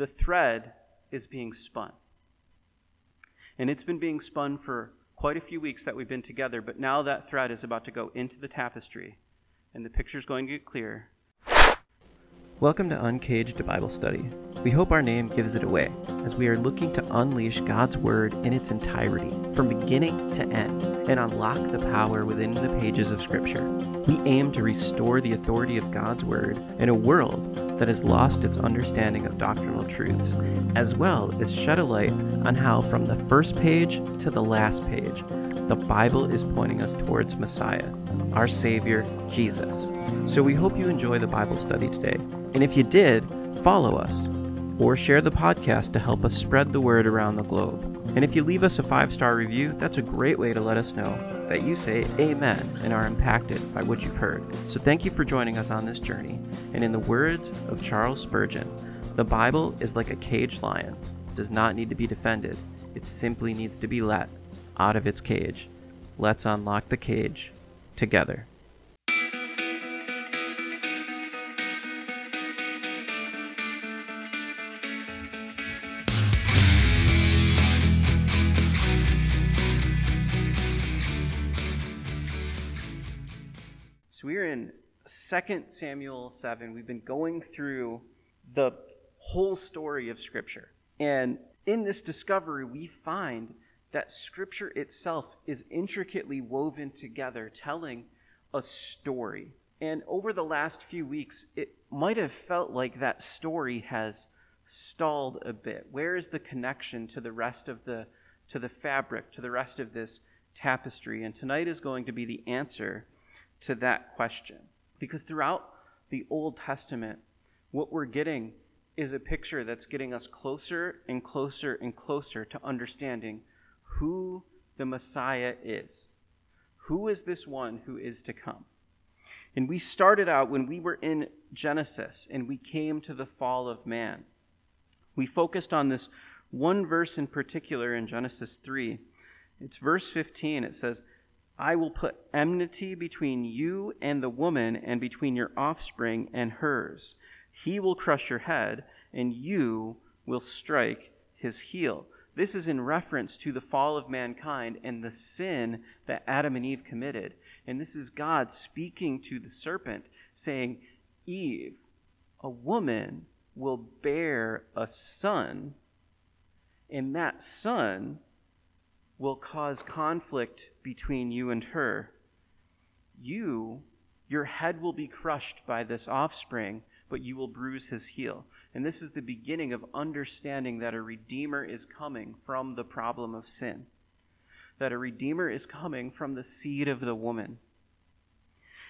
the thread is being spun. And it's been being spun for quite a few weeks that we've been together, but now that thread is about to go into the tapestry, and the picture's going to get clear. Welcome to Uncaged Bible Study. We hope our name gives it away, as we are looking to unleash God's Word in its entirety, from beginning to end, and unlock the power within the pages of Scripture. We aim to restore the authority of God's Word in a world that has lost its understanding of doctrinal truths, as well as shed a light on how, from the first page to the last page, the Bible is pointing us towards Messiah, our Savior, Jesus. So we hope you enjoy the Bible study today. And if you did, follow us or share the podcast to help us spread the word around the globe. And if you leave us a five star review, that's a great way to let us know that you say amen and are impacted by what you've heard. So thank you for joining us on this journey. And in the words of Charles Spurgeon, the Bible is like a caged lion, does not need to be defended, it simply needs to be let out of its cage. Let's unlock the cage together. 2 Samuel 7. We've been going through the whole story of Scripture. And in this discovery, we find that Scripture itself is intricately woven together, telling a story. And over the last few weeks, it might have felt like that story has stalled a bit. Where is the connection to the rest of the to the fabric, to the rest of this tapestry? And tonight is going to be the answer to that question. Because throughout the Old Testament, what we're getting is a picture that's getting us closer and closer and closer to understanding who the Messiah is. Who is this one who is to come? And we started out when we were in Genesis and we came to the fall of man. We focused on this one verse in particular in Genesis 3. It's verse 15. It says, I will put enmity between you and the woman, and between your offspring and hers. He will crush your head, and you will strike his heel. This is in reference to the fall of mankind and the sin that Adam and Eve committed. And this is God speaking to the serpent, saying, Eve, a woman will bear a son, and that son will cause conflict between you and her. You, your head will be crushed by this offspring, but you will bruise his heel. And this is the beginning of understanding that a Redeemer is coming from the problem of sin, that a Redeemer is coming from the seed of the woman.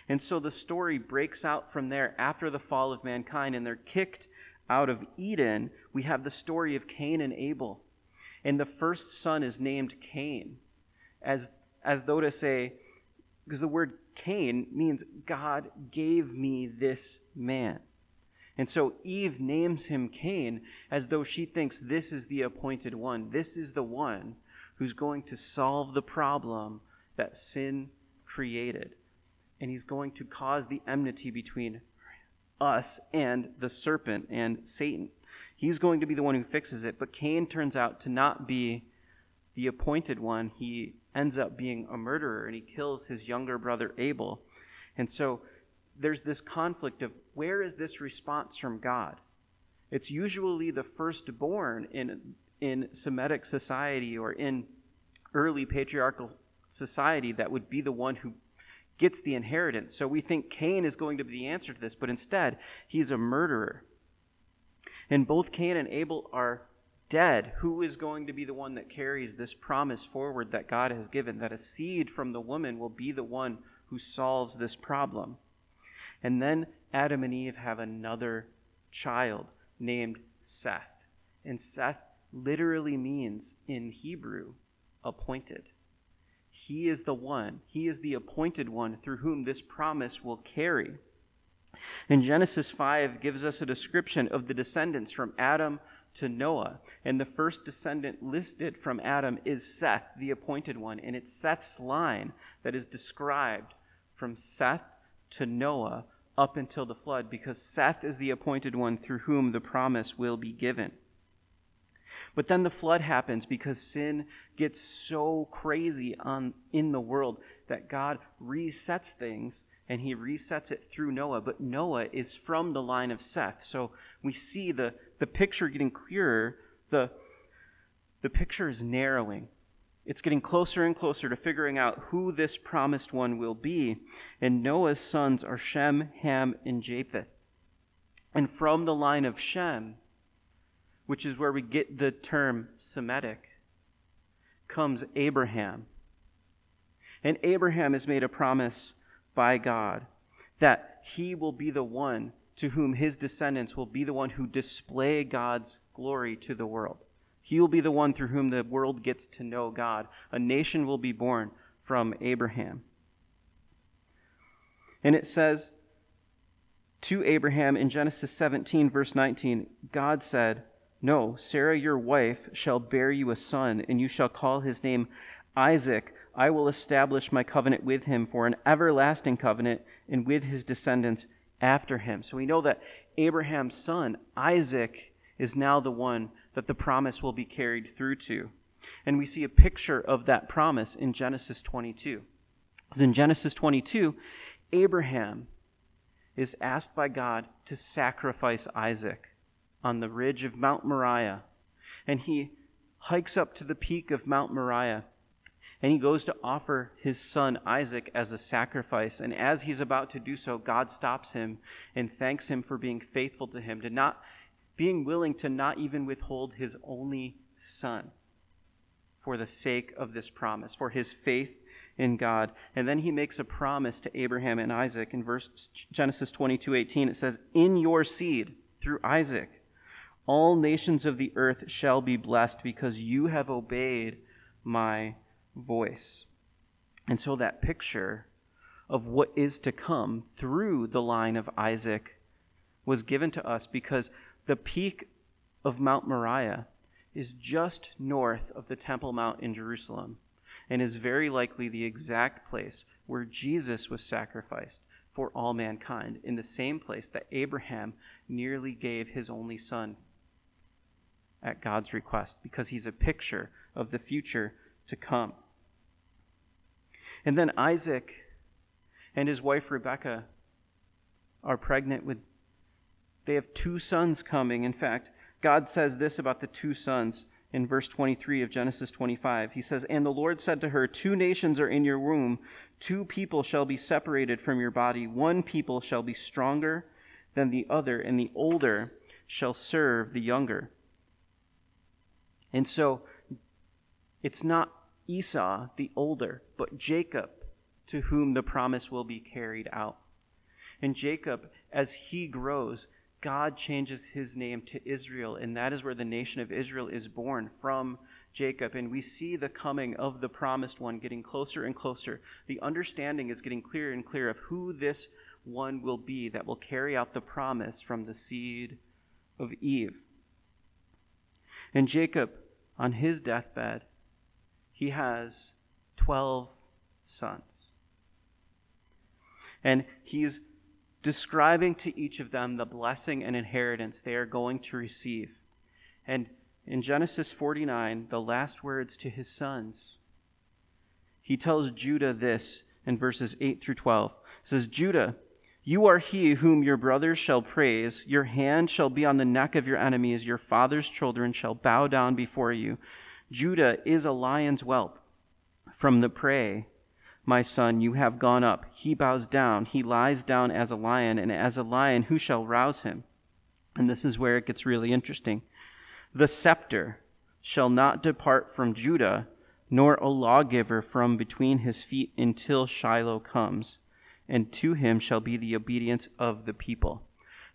And so the story breaks out from there after the fall of mankind, and they're kicked out of Eden. We have the story of Cain and Abel. And the first son is named Cain, as, as though to say, because the word Cain means God gave me this man. And so Eve names him Cain as though she thinks this is the appointed one. This is the one who's going to solve the problem that sin created. And he's going to cause the enmity between us and the serpent and Satan. He's going to be the one who fixes it. But Cain turns out to not be the appointed one. He ends up being a murderer and he kills his younger brother Abel. And so there's this conflict of where is this response from God? It's usually the firstborn in, in Semitic society or in early patriarchal society that would be the one who gets the inheritance. So we think Cain is going to be the answer to this, but instead, he's a murderer. And both Cain and Abel are dead. Who is going to be the one that carries this promise forward that God has given, that a seed from the woman will be the one who solves this problem? And then Adam and Eve have another child named Seth. And Seth literally means in Hebrew, appointed. He is the one, he is the appointed one through whom this promise will carry. And Genesis 5 gives us a description of the descendants from Adam to Noah. And the first descendant listed from Adam is Seth, the appointed one. And it's Seth's line that is described from Seth to Noah up until the flood because Seth is the appointed one through whom the promise will be given. But then the flood happens because sin gets so crazy on, in the world that God resets things and he resets it through Noah. But Noah is from the line of Seth. So we see the, the picture getting clearer. The, the picture is narrowing. It's getting closer and closer to figuring out who this promised one will be. And Noah's sons are Shem, Ham, and Japheth. And from the line of Shem, which is where we get the term Semitic, comes Abraham. And Abraham is made a promise by God that he will be the one to whom his descendants will be the one who display God's glory to the world. He will be the one through whom the world gets to know God. A nation will be born from Abraham. And it says to Abraham in Genesis 17, verse 19, God said, no, Sarah your wife shall bear you a son, and you shall call his name Isaac. I will establish my covenant with him for an everlasting covenant, and with his descendants after him. So we know that Abraham's son, Isaac, is now the one that the promise will be carried through to. And we see a picture of that promise in Genesis 22. Because in Genesis 22, Abraham is asked by God to sacrifice Isaac on the ridge of Mount Moriah. And he hikes up to the peak of Mount Moriah and he goes to offer his son Isaac as a sacrifice. And as he's about to do so, God stops him and thanks him for being faithful to him, to not being willing to not even withhold his only son for the sake of this promise, for his faith in God. And then he makes a promise to Abraham and Isaac in verse Genesis 22:18 It says, In your seed, through Isaac, all nations of the earth shall be blessed because you have obeyed my voice. And so that picture of what is to come through the line of Isaac was given to us because the peak of Mount Moriah is just north of the Temple Mount in Jerusalem and is very likely the exact place where Jesus was sacrificed for all mankind, in the same place that Abraham nearly gave his only son at God's request because he's a picture of the future to come. And then Isaac and his wife Rebekah are pregnant with, they have two sons coming. In fact, God says this about the two sons in verse 23 of Genesis 25. He says, And the Lord said to her, Two nations are in your womb, two people shall be separated from your body, one people shall be stronger than the other, and the older shall serve the younger. And so it's not Esau, the older, but Jacob to whom the promise will be carried out. And Jacob, as he grows, God changes his name to Israel, and that is where the nation of Israel is born from Jacob. And we see the coming of the promised one getting closer and closer. The understanding is getting clearer and clearer of who this one will be that will carry out the promise from the seed of Eve. And Jacob, on his deathbed, he has 12 sons. And he's describing to each of them the blessing and inheritance they are going to receive. And in Genesis 49, the last words to his sons, he tells Judah this in verses 8 through 12. He says, Judah, you are he whom your brothers shall praise. Your hand shall be on the neck of your enemies. Your father's children shall bow down before you. Judah is a lion's whelp. From the prey, my son, you have gone up. He bows down. He lies down as a lion, and as a lion, who shall rouse him? And this is where it gets really interesting. The scepter shall not depart from Judah, nor a lawgiver from between his feet until Shiloh comes and to him shall be the obedience of the people.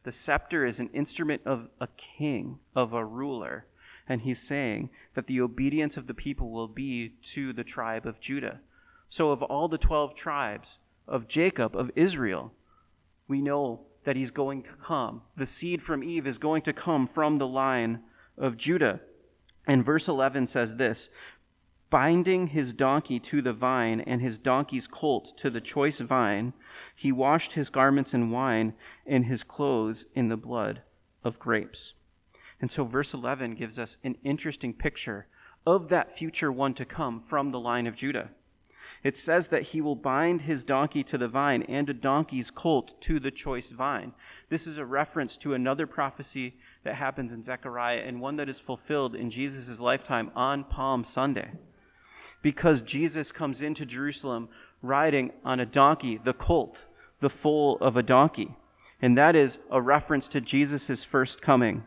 The scepter is an instrument of a king, of a ruler. And he's saying that the obedience of the people will be to the tribe of Judah. So, of all the 12 tribes of Jacob, of Israel, we know that he's going to come. The seed from Eve is going to come from the line of Judah. And verse 11 says this binding his donkey to the vine and his donkey's colt to the choice vine, he washed his garments in wine and his clothes in the blood of grapes. And so, verse 11 gives us an interesting picture of that future one to come from the line of Judah. It says that he will bind his donkey to the vine and a donkey's colt to the choice vine. This is a reference to another prophecy that happens in Zechariah and one that is fulfilled in Jesus' lifetime on Palm Sunday. Because Jesus comes into Jerusalem riding on a donkey, the colt, the foal of a donkey. And that is a reference to Jesus' first coming.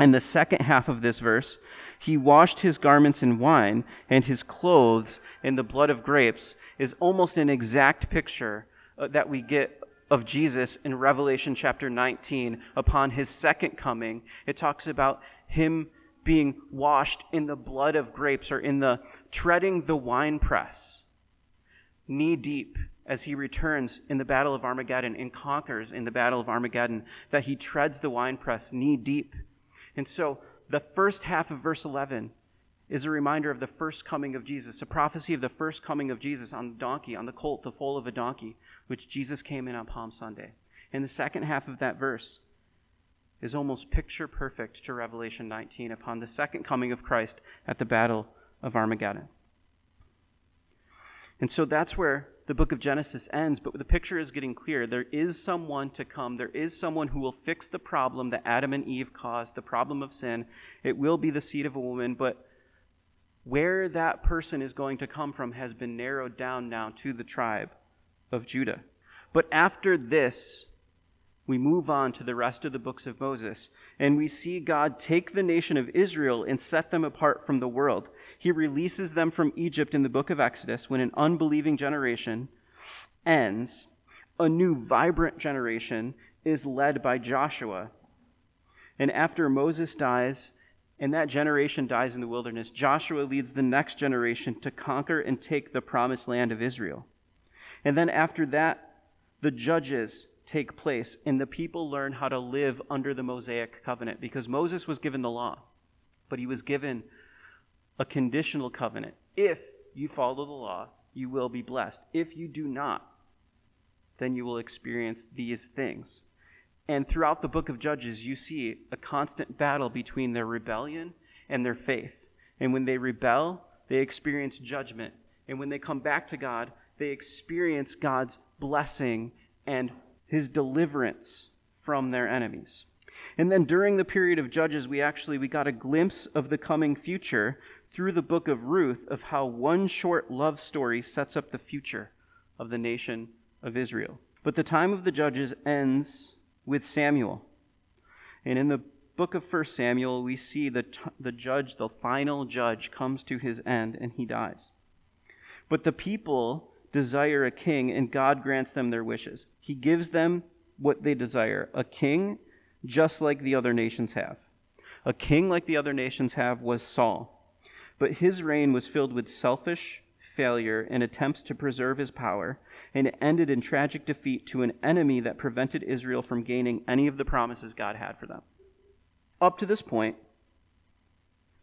And the second half of this verse, he washed his garments in wine and his clothes in the blood of grapes, is almost an exact picture uh, that we get of Jesus in Revelation chapter 19 upon his second coming. It talks about him being washed in the blood of grapes or in the treading the winepress, knee deep as he returns in the battle of Armageddon and conquers in the battle of Armageddon, that he treads the winepress knee deep and so the first half of verse 11 is a reminder of the first coming of Jesus, a prophecy of the first coming of Jesus on the donkey, on the colt, the foal of a donkey, which Jesus came in on Palm Sunday. And the second half of that verse is almost picture perfect to Revelation 19 upon the second coming of Christ at the battle of Armageddon. And so that's where the book of Genesis ends, but the picture is getting clear. There is someone to come. There is someone who will fix the problem that Adam and Eve caused, the problem of sin. It will be the seed of a woman, but where that person is going to come from has been narrowed down now to the tribe of Judah. But after this, we move on to the rest of the books of Moses, and we see God take the nation of Israel and set them apart from the world he releases them from Egypt in the book of Exodus when an unbelieving generation ends. A new, vibrant generation is led by Joshua. And after Moses dies, and that generation dies in the wilderness, Joshua leads the next generation to conquer and take the promised land of Israel. And then after that, the judges take place, and the people learn how to live under the Mosaic covenant because Moses was given the law, but he was given a conditional covenant. If you follow the law, you will be blessed. If you do not, then you will experience these things. And throughout the book of Judges, you see a constant battle between their rebellion and their faith. And when they rebel, they experience judgment. And when they come back to God, they experience God's blessing and his deliverance from their enemies. And then during the period of Judges, we actually we got a glimpse of the coming future through the book of Ruth of how one short love story sets up the future of the nation of Israel. But the time of the Judges ends with Samuel. And in the book of 1 Samuel, we see the, t- the judge, the final judge, comes to his end and he dies. But the people desire a king, and God grants them their wishes. He gives them what they desire a king just like the other nations have. A king like the other nations have was Saul, but his reign was filled with selfish failure and attempts to preserve his power, and it ended in tragic defeat to an enemy that prevented Israel from gaining any of the promises God had for them. Up to this point,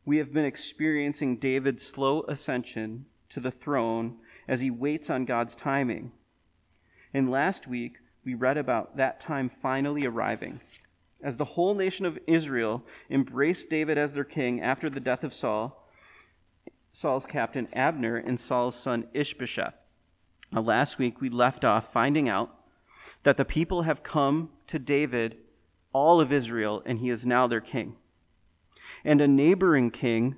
we have been experiencing David's slow ascension to the throne as he waits on God's timing. And last week, we read about that time finally arriving as the whole nation of Israel embraced David as their king after the death of Saul, Saul's captain Abner, and Saul's son Ishbosheth. Now, last week we left off finding out that the people have come to David, all of Israel, and he is now their king. And a neighboring king,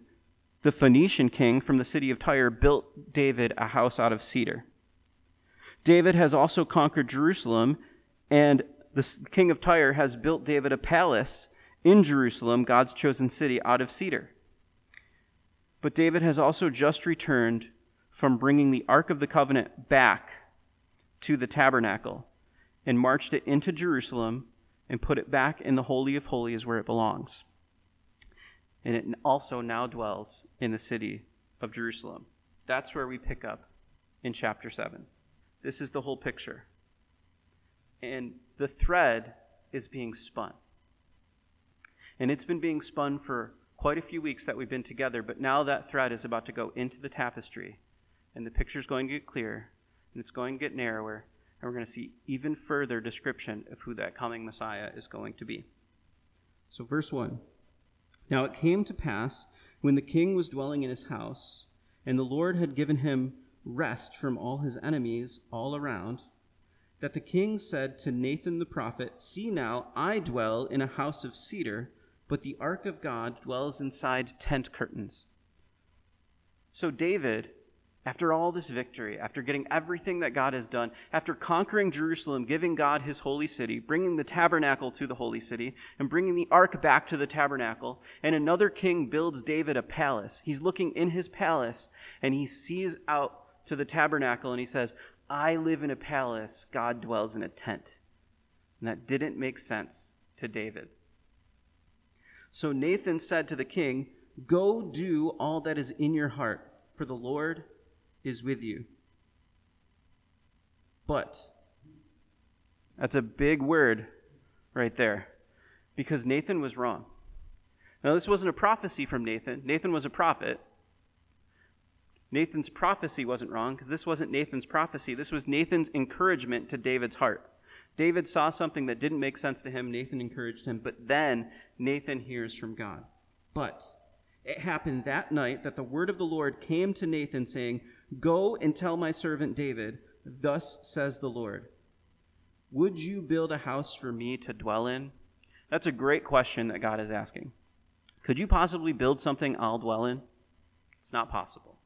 the Phoenician king from the city of Tyre, built David a house out of cedar. David has also conquered Jerusalem and the king of Tyre has built David a palace in Jerusalem, God's chosen city, out of cedar. But David has also just returned from bringing the Ark of the Covenant back to the tabernacle and marched it into Jerusalem and put it back in the Holy of Holies where it belongs. And it also now dwells in the city of Jerusalem. That's where we pick up in chapter 7. This is the whole picture. And the thread is being spun. And it's been being spun for quite a few weeks that we've been together, but now that thread is about to go into the tapestry, and the picture is going to get clearer, and it's going to get narrower, and we're going to see even further description of who that coming Messiah is going to be. So, verse 1 Now it came to pass, when the king was dwelling in his house, and the Lord had given him rest from all his enemies all around, that the king said to Nathan the prophet, See now, I dwell in a house of cedar, but the ark of God dwells inside tent curtains. So David after all this victory, after getting everything that God has done, after conquering Jerusalem, giving God his holy city, bringing the tabernacle to the holy city, and bringing the ark back to the tabernacle, and another king builds David a palace. He's looking in his palace and he sees out to the tabernacle and he says, I live in a palace, God dwells in a tent. And that didn't make sense to David. So Nathan said to the king, Go do all that is in your heart, for the Lord is with you. But, that's a big word right there, because Nathan was wrong. Now, this wasn't a prophecy from Nathan. Nathan was a prophet. Nathan's prophecy wasn't wrong because this wasn't Nathan's prophecy. This was Nathan's encouragement to David's heart. David saw something that didn't make sense to him. Nathan encouraged him, but then Nathan hears from God. But it happened that night that the word of the Lord came to Nathan, saying, Go and tell my servant David, Thus says the Lord, Would you build a house for me to dwell in? That's a great question that God is asking. Could you possibly build something I'll dwell in? It's not possible.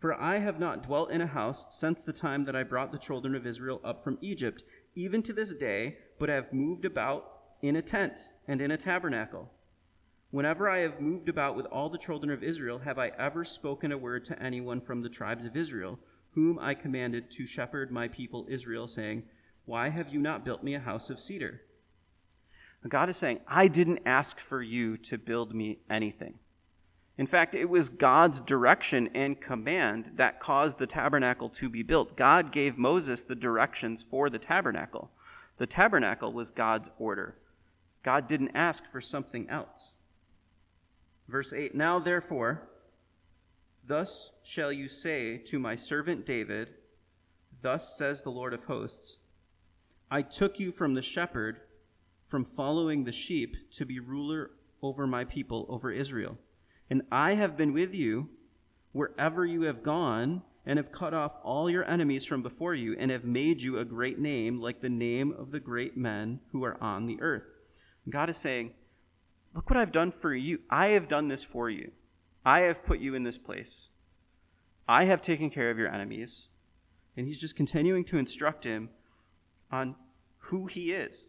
For I have not dwelt in a house since the time that I brought the children of Israel up from Egypt, even to this day, but have moved about in a tent and in a tabernacle. Whenever I have moved about with all the children of Israel, have I ever spoken a word to anyone from the tribes of Israel, whom I commanded to shepherd my people Israel, saying, Why have you not built me a house of cedar? God is saying, I didn't ask for you to build me anything. In fact, it was God's direction and command that caused the tabernacle to be built. God gave Moses the directions for the tabernacle. The tabernacle was God's order. God didn't ask for something else. Verse 8 Now therefore, thus shall you say to my servant David, Thus says the Lord of hosts, I took you from the shepherd, from following the sheep, to be ruler over my people, over Israel. And I have been with you wherever you have gone, and have cut off all your enemies from before you, and have made you a great name, like the name of the great men who are on the earth. God is saying, Look what I've done for you. I have done this for you. I have put you in this place. I have taken care of your enemies. And he's just continuing to instruct him on who he is.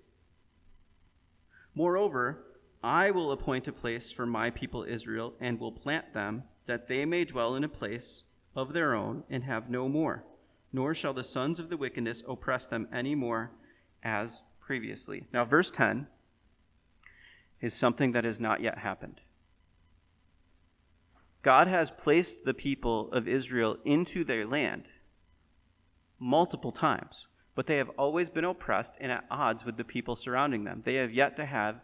Moreover, I will appoint a place for my people Israel and will plant them, that they may dwell in a place of their own and have no more. Nor shall the sons of the wickedness oppress them any more as previously. Now, verse 10 is something that has not yet happened. God has placed the people of Israel into their land multiple times, but they have always been oppressed and at odds with the people surrounding them. They have yet to have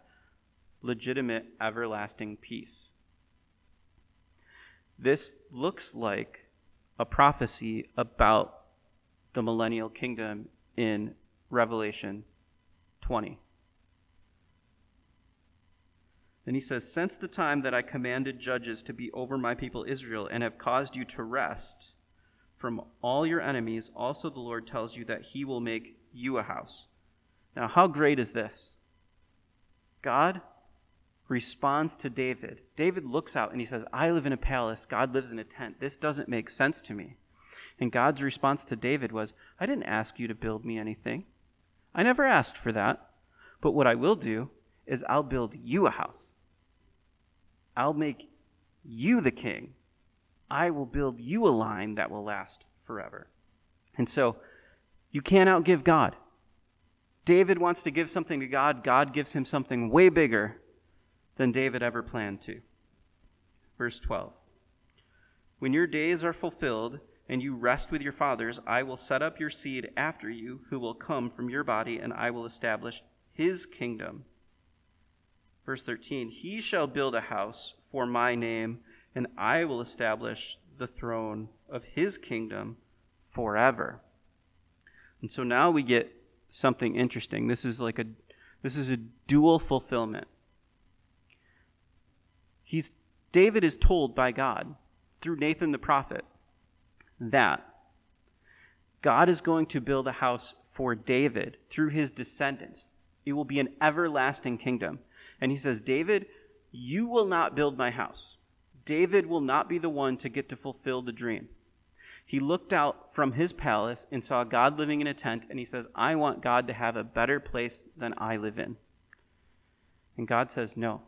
legitimate, everlasting peace. This looks like a prophecy about the millennial kingdom in Revelation 20. Then he says, Since the time that I commanded judges to be over my people Israel and have caused you to rest from all your enemies, also the Lord tells you that he will make you a house. Now, how great is this? God responds to David. David looks out and he says, I live in a palace, God lives in a tent. This doesn't make sense to me. And God's response to David was, I didn't ask you to build me anything. I never asked for that. But what I will do is I'll build you a house. I'll make you the king. I will build you a line that will last forever. And so you can't outgive God. David wants to give something to God, God gives him something way bigger than David ever planned to. Verse 12 When your days are fulfilled and you rest with your fathers, I will set up your seed after you, who will come from your body, and I will establish his kingdom. Verse 13 He shall build a house for my name, and I will establish the throne of his kingdom forever. And so now we get something interesting. This is like a this is a dual fulfillment. He's David is told by God through Nathan the prophet that God is going to build a house for David through his descendants. It will be an everlasting kingdom. And he says, David, you will not build my house. David will not be the one to get to fulfill the dream. He looked out from his palace and saw God living in a tent, and he says, I want God to have a better place than I live in. And God says, No,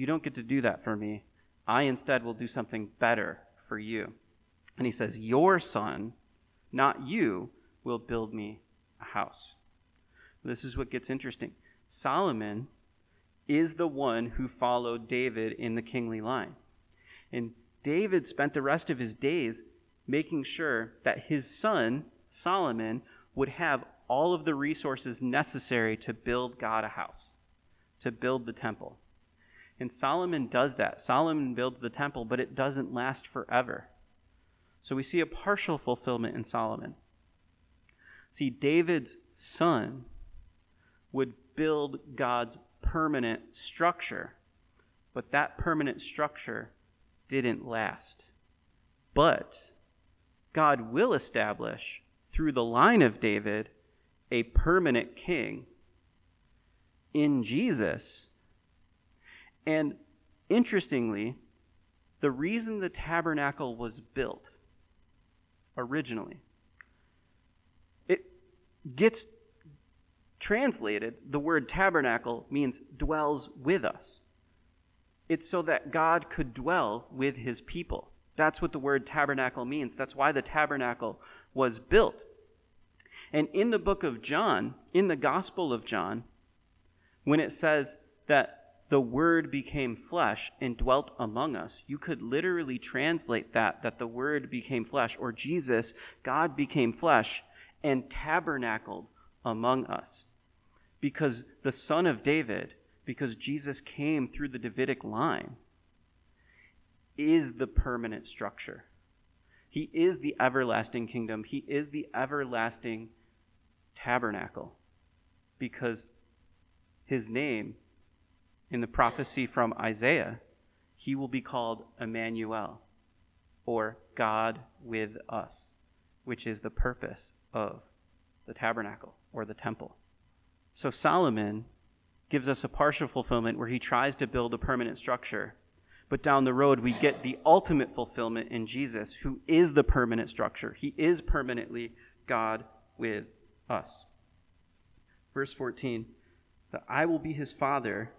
you don't get to do that for me. I instead will do something better for you. And he says, Your son, not you, will build me a house. This is what gets interesting. Solomon is the one who followed David in the kingly line. And David spent the rest of his days making sure that his son, Solomon, would have all of the resources necessary to build God a house, to build the temple. And Solomon does that. Solomon builds the temple, but it doesn't last forever. So we see a partial fulfillment in Solomon. See, David's son would build God's permanent structure, but that permanent structure didn't last. But God will establish through the line of David a permanent king in Jesus. And interestingly, the reason the tabernacle was built originally, it gets translated, the word tabernacle means dwells with us. It's so that God could dwell with his people. That's what the word tabernacle means. That's why the tabernacle was built. And in the book of John, in the Gospel of John, when it says that the Word became flesh and dwelt among us, you could literally translate that, that the Word became flesh, or Jesus, God became flesh and tabernacled among us. Because the Son of David, because Jesus came through the Davidic line, is the permanent structure. He is the everlasting kingdom. He is the everlasting tabernacle because his name in the prophecy from Isaiah, he will be called Emmanuel or God with us, which is the purpose of the tabernacle or the temple. So Solomon gives us a partial fulfillment where he tries to build a permanent structure but down the road, we get the ultimate fulfillment in Jesus, who is the permanent structure. He is permanently God with us. Verse 14 that I will be his father,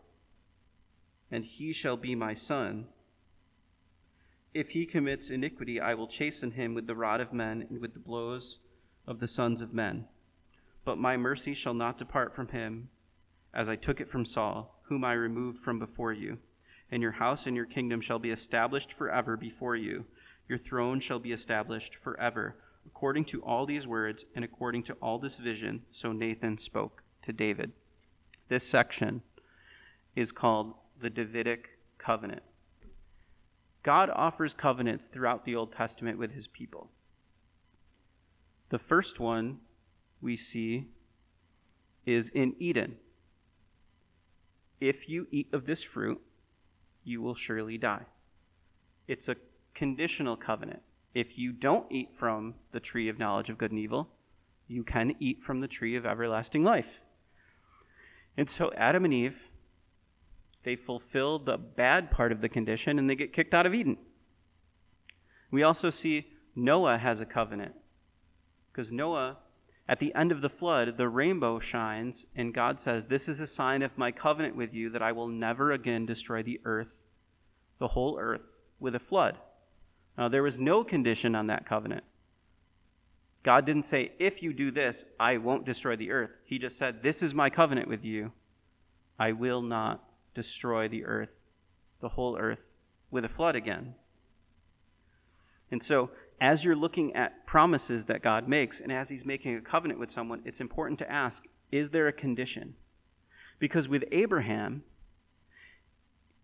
and he shall be my son. If he commits iniquity, I will chasten him with the rod of men and with the blows of the sons of men. But my mercy shall not depart from him, as I took it from Saul, whom I removed from before you and your house and your kingdom shall be established forever before you. Your throne shall be established forever. According to all these words and according to all this vision, so Nathan spoke to David. This section is called the Davidic covenant. God offers covenants throughout the Old Testament with his people. The first one we see is in Eden. If you eat of this fruit, you will surely die. It's a conditional covenant. If you don't eat from the tree of knowledge of good and evil, you can eat from the tree of everlasting life. And so Adam and Eve, they fulfill the bad part of the condition and they get kicked out of Eden. We also see Noah has a covenant because Noah at the end of the flood, the rainbow shines, and God says, This is a sign of my covenant with you that I will never again destroy the earth, the whole earth, with a flood. Now, there was no condition on that covenant. God didn't say, If you do this, I won't destroy the earth. He just said, This is my covenant with you. I will not destroy the earth, the whole earth, with a flood again. And so as you're looking at promises that God makes and as He's making a covenant with someone, it's important to ask is there a condition? Because with Abraham,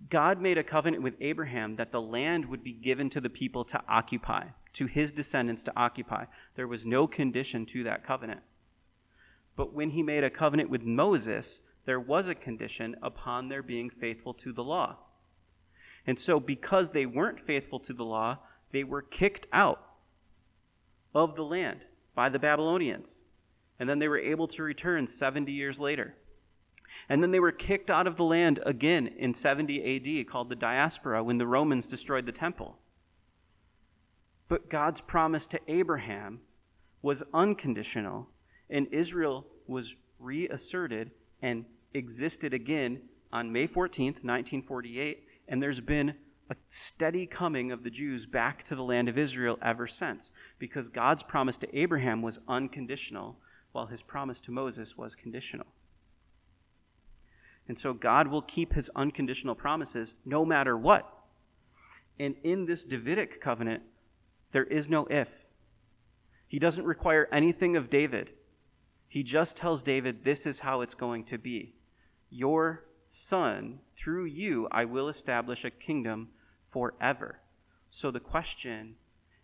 God made a covenant with Abraham that the land would be given to the people to occupy, to his descendants to occupy. There was no condition to that covenant. But when he made a covenant with Moses, there was a condition upon their being faithful to the law. And so, because they weren't faithful to the law, they were kicked out of the land by the Babylonians. And then they were able to return 70 years later. And then they were kicked out of the land again in 70 AD, called the diaspora, when the Romans destroyed the temple. But God's promise to Abraham was unconditional, and Israel was reasserted and existed again on May 14th, 1948, and there's been a steady coming of the Jews back to the land of Israel ever since, because God's promise to Abraham was unconditional, while his promise to Moses was conditional. And so God will keep his unconditional promises no matter what. And in this Davidic covenant, there is no if. He doesn't require anything of David. He just tells David, This is how it's going to be. Your son, through you, I will establish a kingdom forever. So the question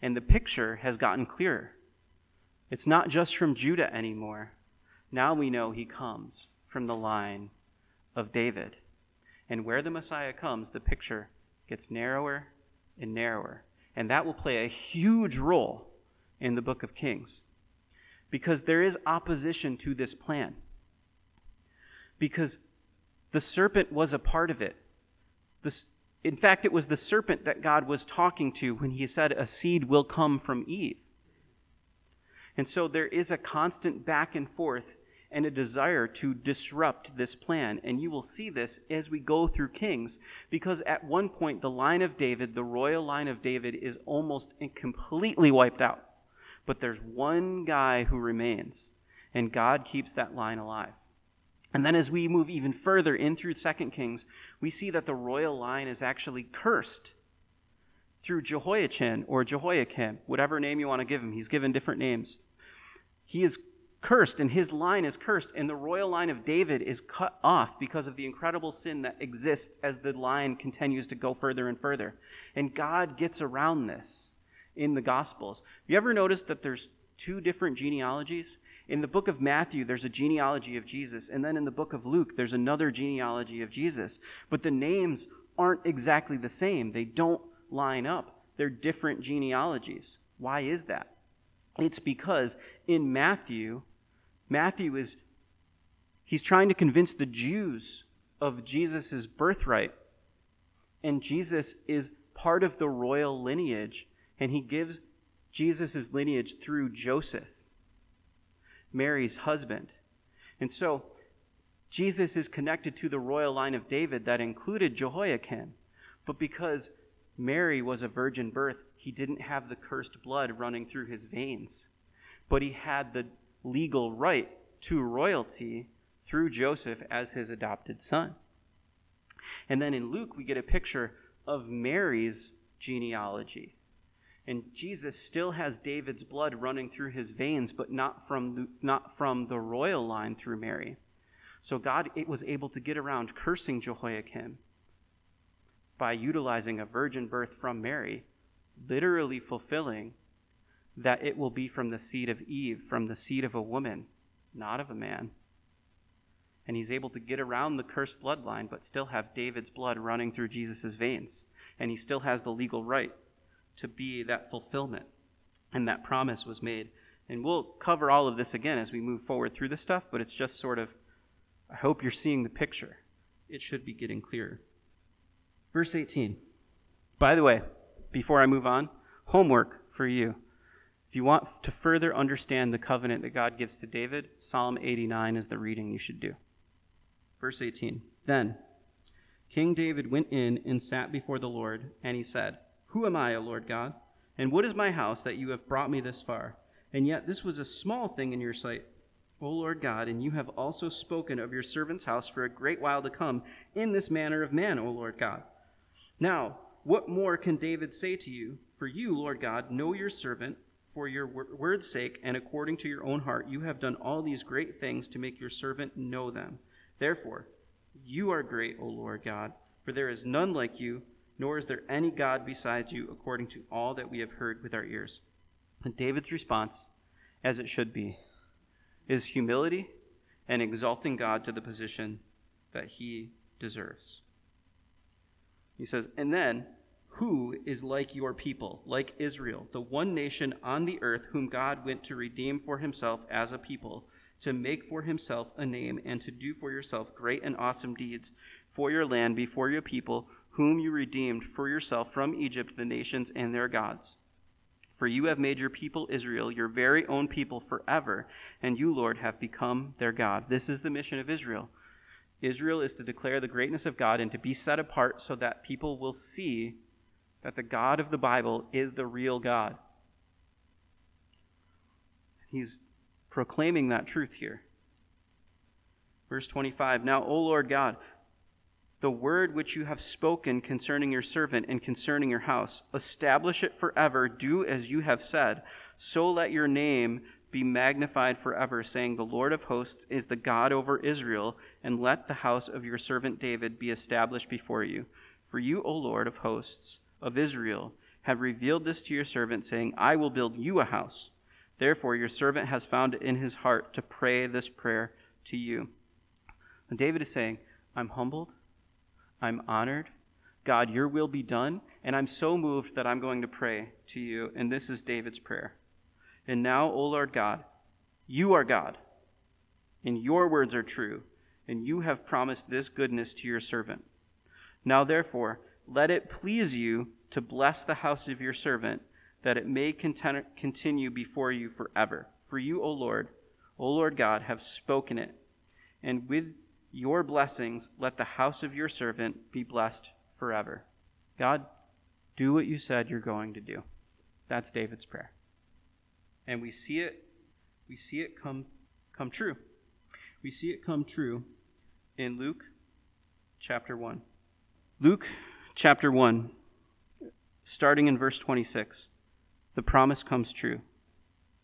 and the picture has gotten clearer. It's not just from Judah anymore. Now we know he comes from the line of David. And where the Messiah comes, the picture gets narrower and narrower. And that will play a huge role in the book of Kings. Because there is opposition to this plan. Because the serpent was a part of it. The, in fact, it was the serpent that God was talking to when he said, A seed will come from Eve. And so there is a constant back and forth and a desire to disrupt this plan. And you will see this as we go through Kings, because at one point, the line of David, the royal line of David, is almost completely wiped out. But there's one guy who remains, and God keeps that line alive. And then as we move even further in through Second Kings, we see that the royal line is actually cursed through Jehoiachin or Jehoiakim, whatever name you want to give him. He's given different names. He is cursed, and his line is cursed, and the royal line of David is cut off because of the incredible sin that exists as the line continues to go further and further. And God gets around this in the Gospels. Have you ever noticed that there's two different genealogies? In the book of Matthew, there's a genealogy of Jesus, and then in the book of Luke, there's another genealogy of Jesus. But the names aren't exactly the same, they don't line up. They're different genealogies. Why is that? It's because in Matthew, Matthew is he's trying to convince the Jews of Jesus' birthright. And Jesus is part of the royal lineage, and he gives Jesus' lineage through Joseph, Mary's husband. And so Jesus is connected to the royal line of David that included Jehoiakim. But because Mary was a virgin birth, he didn't have the cursed blood running through his veins. But he had the legal right to royalty through Joseph as his adopted son. And then in Luke, we get a picture of Mary's genealogy. And Jesus still has David's blood running through his veins, but not from the, not from the royal line through Mary. So God it was able to get around cursing Jehoiakim by utilizing a virgin birth from Mary, literally fulfilling that it will be from the seed of Eve, from the seed of a woman, not of a man. And he's able to get around the cursed bloodline, but still have David's blood running through Jesus' veins. And he still has the legal right to be that fulfillment. And that promise was made. And we'll cover all of this again as we move forward through this stuff, but it's just sort of, I hope you're seeing the picture. It should be getting clearer. Verse 18. By the way, before I move on, homework for you. If you want to further understand the covenant that God gives to David, Psalm 89 is the reading you should do. Verse 18 Then King David went in and sat before the Lord, and he said, Who am I, O Lord God? And what is my house that you have brought me this far? And yet this was a small thing in your sight, O Lord God, and you have also spoken of your servant's house for a great while to come in this manner of man, O Lord God. Now, what more can David say to you? For you, Lord God, know your servant for your word's sake and according to your own heart, you have done all these great things to make your servant know them. Therefore, you are great, O Lord God, For there is none like you, nor is there any God besides you, according to all that we have heard with our ears. And David's response, as it should be, is humility and exalting God to the position that he deserves. He says, And then, who is like your people, like Israel, the one nation on the earth whom God went to redeem for himself as a people, to make for himself a name, and to do for yourself great and awesome deeds for your land before your people, whom you redeemed for yourself from Egypt, the nations and their gods? For you have made your people Israel your very own people forever, and you, Lord, have become their God. This is the mission of Israel. Israel is to declare the greatness of God and to be set apart so that people will see that the God of the Bible is the real God. He's proclaiming that truth here. Verse 25 Now, O Lord God, the word which you have spoken concerning your servant and concerning your house. Establish it forever. Do as you have said. So let your name be magnified forever, saying, The Lord of hosts is the God over Israel, and let the house of your servant David be established before you. For you, O Lord of hosts of Israel, have revealed this to your servant, saying, I will build you a house. Therefore, your servant has found it in his heart to pray this prayer to you. And David is saying, I'm humbled I'm honored. God, your will be done. And I'm so moved that I'm going to pray to you. And this is David's prayer. And now, O Lord God, you are God, and your words are true, and you have promised this goodness to your servant. Now, therefore, let it please you to bless the house of your servant, that it may continue before you forever. For you, O Lord, O Lord God, have spoken it, and with your blessings, let the house of your servant be blessed forever. God, do what you said you're going to do. That's David's prayer. And we see it, we see it come, come true. We see it come true in Luke chapter 1. Luke chapter 1, starting in verse 26, the promise comes true.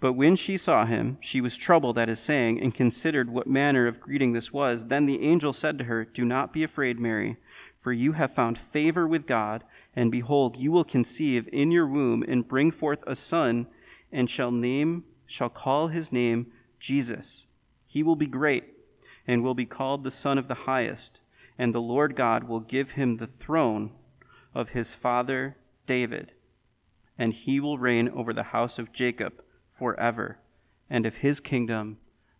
But when she saw him, she was troubled at his saying, and considered what manner of greeting this was. Then the angel said to her, Do not be afraid, Mary, for you have found favor with God, and behold, you will conceive in your womb and bring forth a son, and shall name shall call his name Jesus. He will be great, and will be called the Son of the Highest, and the Lord God will give him the throne of his father David, and he will reign over the house of Jacob forever, and of his kingdom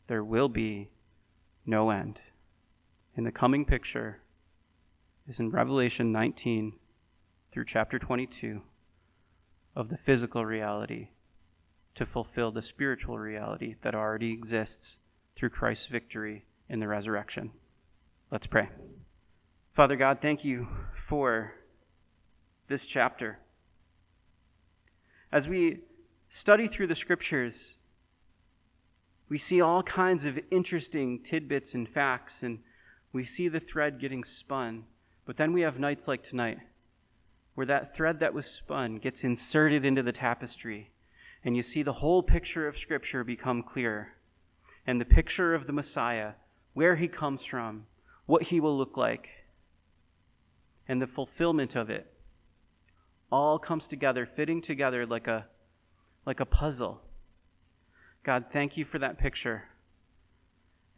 there will be no end. In the coming picture is in Revelation 19 through chapter 22 of the physical reality to fulfill the spiritual reality that already exists through Christ's victory in the resurrection. Let's pray. Father God, thank you for this chapter. As we study through the scriptures, we see all kinds of interesting tidbits and facts, and we see the thread getting spun. But then we have nights like tonight, where that thread that was spun gets inserted into the tapestry, and you see the whole picture of Scripture become clear, and the picture of the Messiah, where he comes from, what he will look like, and the fulfillment of it all comes together, fitting together like a like a puzzle. God, thank you for that picture.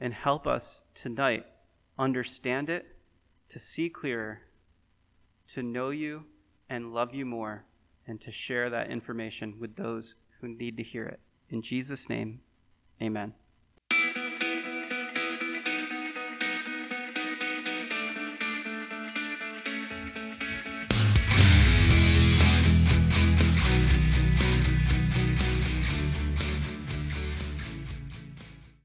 And help us tonight understand it, to see clearer, to know you and love you more, and to share that information with those who need to hear it. In Jesus' name, amen.